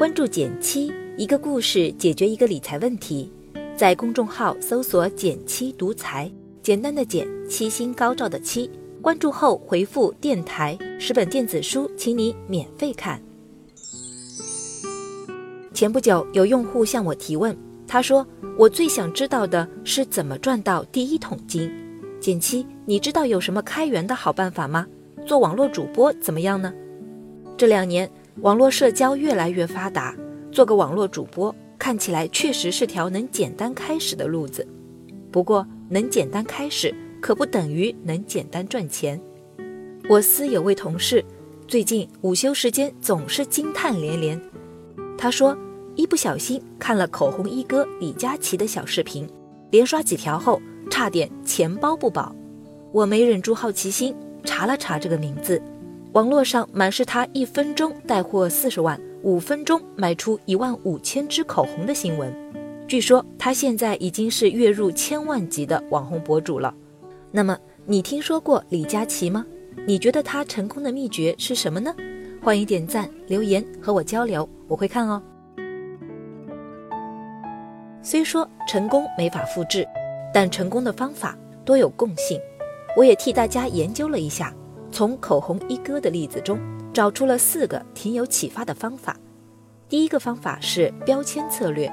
关注减七，一个故事解决一个理财问题。在公众号搜索“减七独裁，简单的减，七星高照的七。关注后回复“电台”，十本电子书，请你免费看。前不久，有用户向我提问，他说：“我最想知道的是怎么赚到第一桶金。减七，你知道有什么开源的好办法吗？做网络主播怎么样呢？”这两年。网络社交越来越发达，做个网络主播看起来确实是条能简单开始的路子。不过，能简单开始可不等于能简单赚钱。我司有位同事，最近午休时间总是惊叹连连。他说，一不小心看了口红一哥李佳琦的小视频，连刷几条后，差点钱包不保。我没忍住好奇心，查了查这个名字。网络上满是他一分钟带货四十万，五分钟卖出一万五千支口红的新闻。据说他现在已经是月入千万级的网红博主了。那么你听说过李佳琦吗？你觉得他成功的秘诀是什么呢？欢迎点赞留言和我交流，我会看哦。虽说成功没法复制，但成功的方法多有共性。我也替大家研究了一下。从口红一哥的例子中找出了四个挺有启发的方法。第一个方法是标签策略。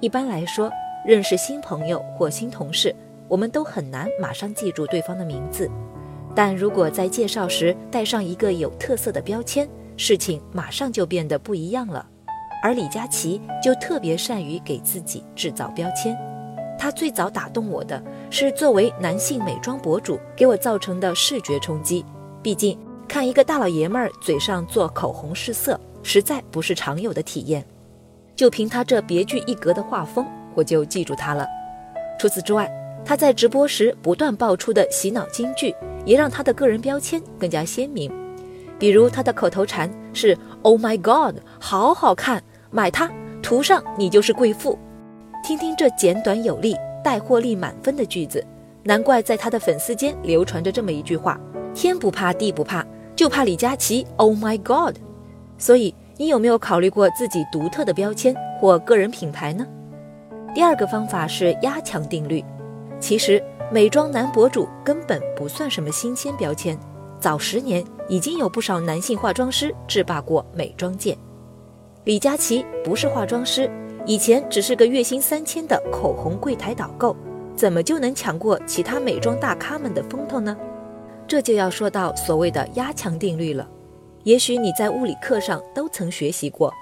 一般来说，认识新朋友或新同事，我们都很难马上记住对方的名字。但如果在介绍时带上一个有特色的标签，事情马上就变得不一样了。而李佳琦就特别善于给自己制造标签。他最早打动我的是作为男性美妆博主给我造成的视觉冲击。毕竟，看一个大老爷们儿嘴上做口红试色，实在不是常有的体验。就凭他这别具一格的画风，我就记住他了。除此之外，他在直播时不断爆出的洗脑金句，也让他的个人标签更加鲜明。比如他的口头禅是 “Oh my God”，好好看，买它，涂上你就是贵妇。听听这简短有力、带货力满分的句子，难怪在他的粉丝间流传着这么一句话。天不怕地不怕，就怕李佳琦。Oh my God！所以你有没有考虑过自己独特的标签或个人品牌呢？第二个方法是压强定律。其实美妆男博主根本不算什么新鲜标签，早十年已经有不少男性化妆师制霸过美妆界。李佳琦不是化妆师，以前只是个月薪三千的口红柜台导购，怎么就能抢过其他美妆大咖们的风头呢？这就要说到所谓的压强定律了。也许你在物理课上都曾学习过，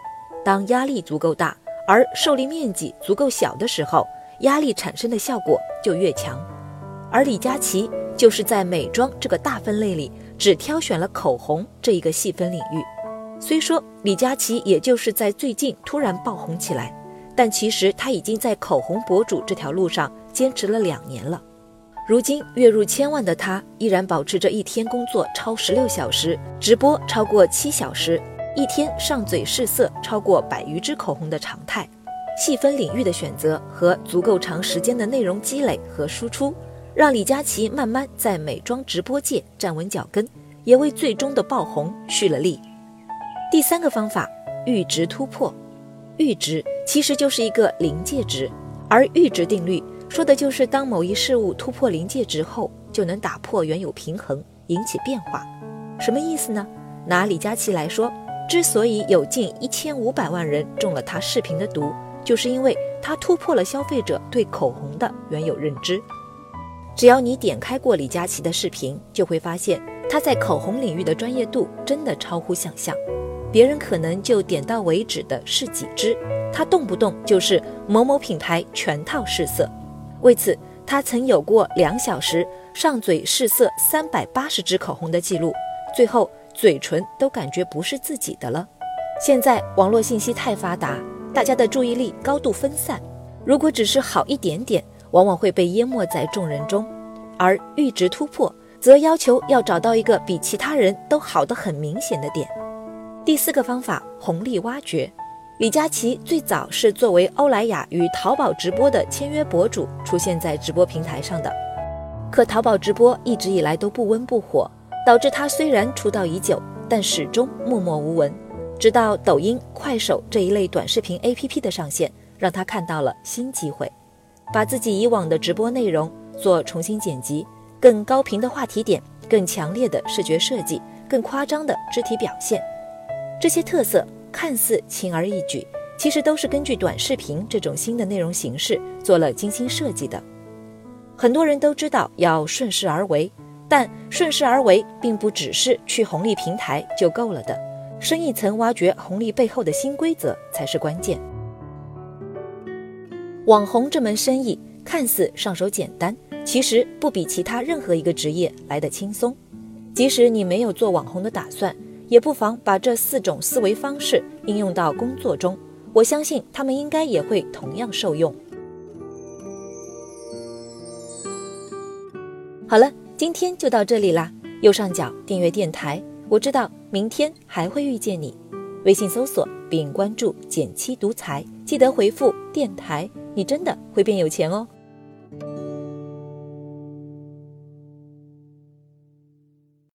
当压力足够大，而受力面积足够小的时候，压力产生的效果就越强。而李佳琦就是在美妆这个大分类里，只挑选了口红这一个细分领域。虽说李佳琦也就是在最近突然爆红起来，但其实他已经在口红博主这条路上坚持了两年了。如今月入千万的他，依然保持着一天工作超十六小时，直播超过七小时，一天上嘴试色超过百余支口红的常态。细分领域的选择和足够长时间的内容积累和输出，让李佳琦慢慢在美妆直播界站稳脚跟，也为最终的爆红蓄了力。第三个方法，阈值突破。阈值其实就是一个临界值，而阈值定律。说的就是当某一事物突破临界值后，就能打破原有平衡，引起变化。什么意思呢？拿李佳琦来说，之所以有近一千五百万人中了他视频的毒，就是因为他突破了消费者对口红的原有认知。只要你点开过李佳琦的视频，就会发现他在口红领域的专业度真的超乎想象。别人可能就点到为止的试几支，他动不动就是某某品牌全套试色。为此，他曾有过两小时上嘴试色三百八十支口红的记录，最后嘴唇都感觉不是自己的了。现在网络信息太发达，大家的注意力高度分散，如果只是好一点点，往往会被淹没在众人中；而阈值突破，则要求要找到一个比其他人都好的很明显的点。第四个方法，红利挖掘。李佳琦最早是作为欧莱雅与淘宝直播的签约博主出现在直播平台上的，可淘宝直播一直以来都不温不火，导致他虽然出道已久，但始终默默无闻。直到抖音、快手这一类短视频 APP 的上线，让他看到了新机会，把自己以往的直播内容做重新剪辑，更高频的话题点，更强烈的视觉设计，更夸张的肢体表现。这些特色看似轻而易举，其实都是根据短视频这种新的内容形式做了精心设计的。很多人都知道要顺势而为，但顺势而为并不只是去红利平台就够了的。深一层挖掘红利背后的新规则才是关键。网红这门生意看似上手简单，其实不比其他任何一个职业来得轻松。即使你没有做网红的打算，也不妨把这四种思维方式应用到工作中，我相信他们应该也会同样受用。好了，今天就到这里啦。右上角订阅电台。我知道明天还会遇见你，微信搜索并关注“减七独裁，记得回复“电台”，你真的会变有钱哦。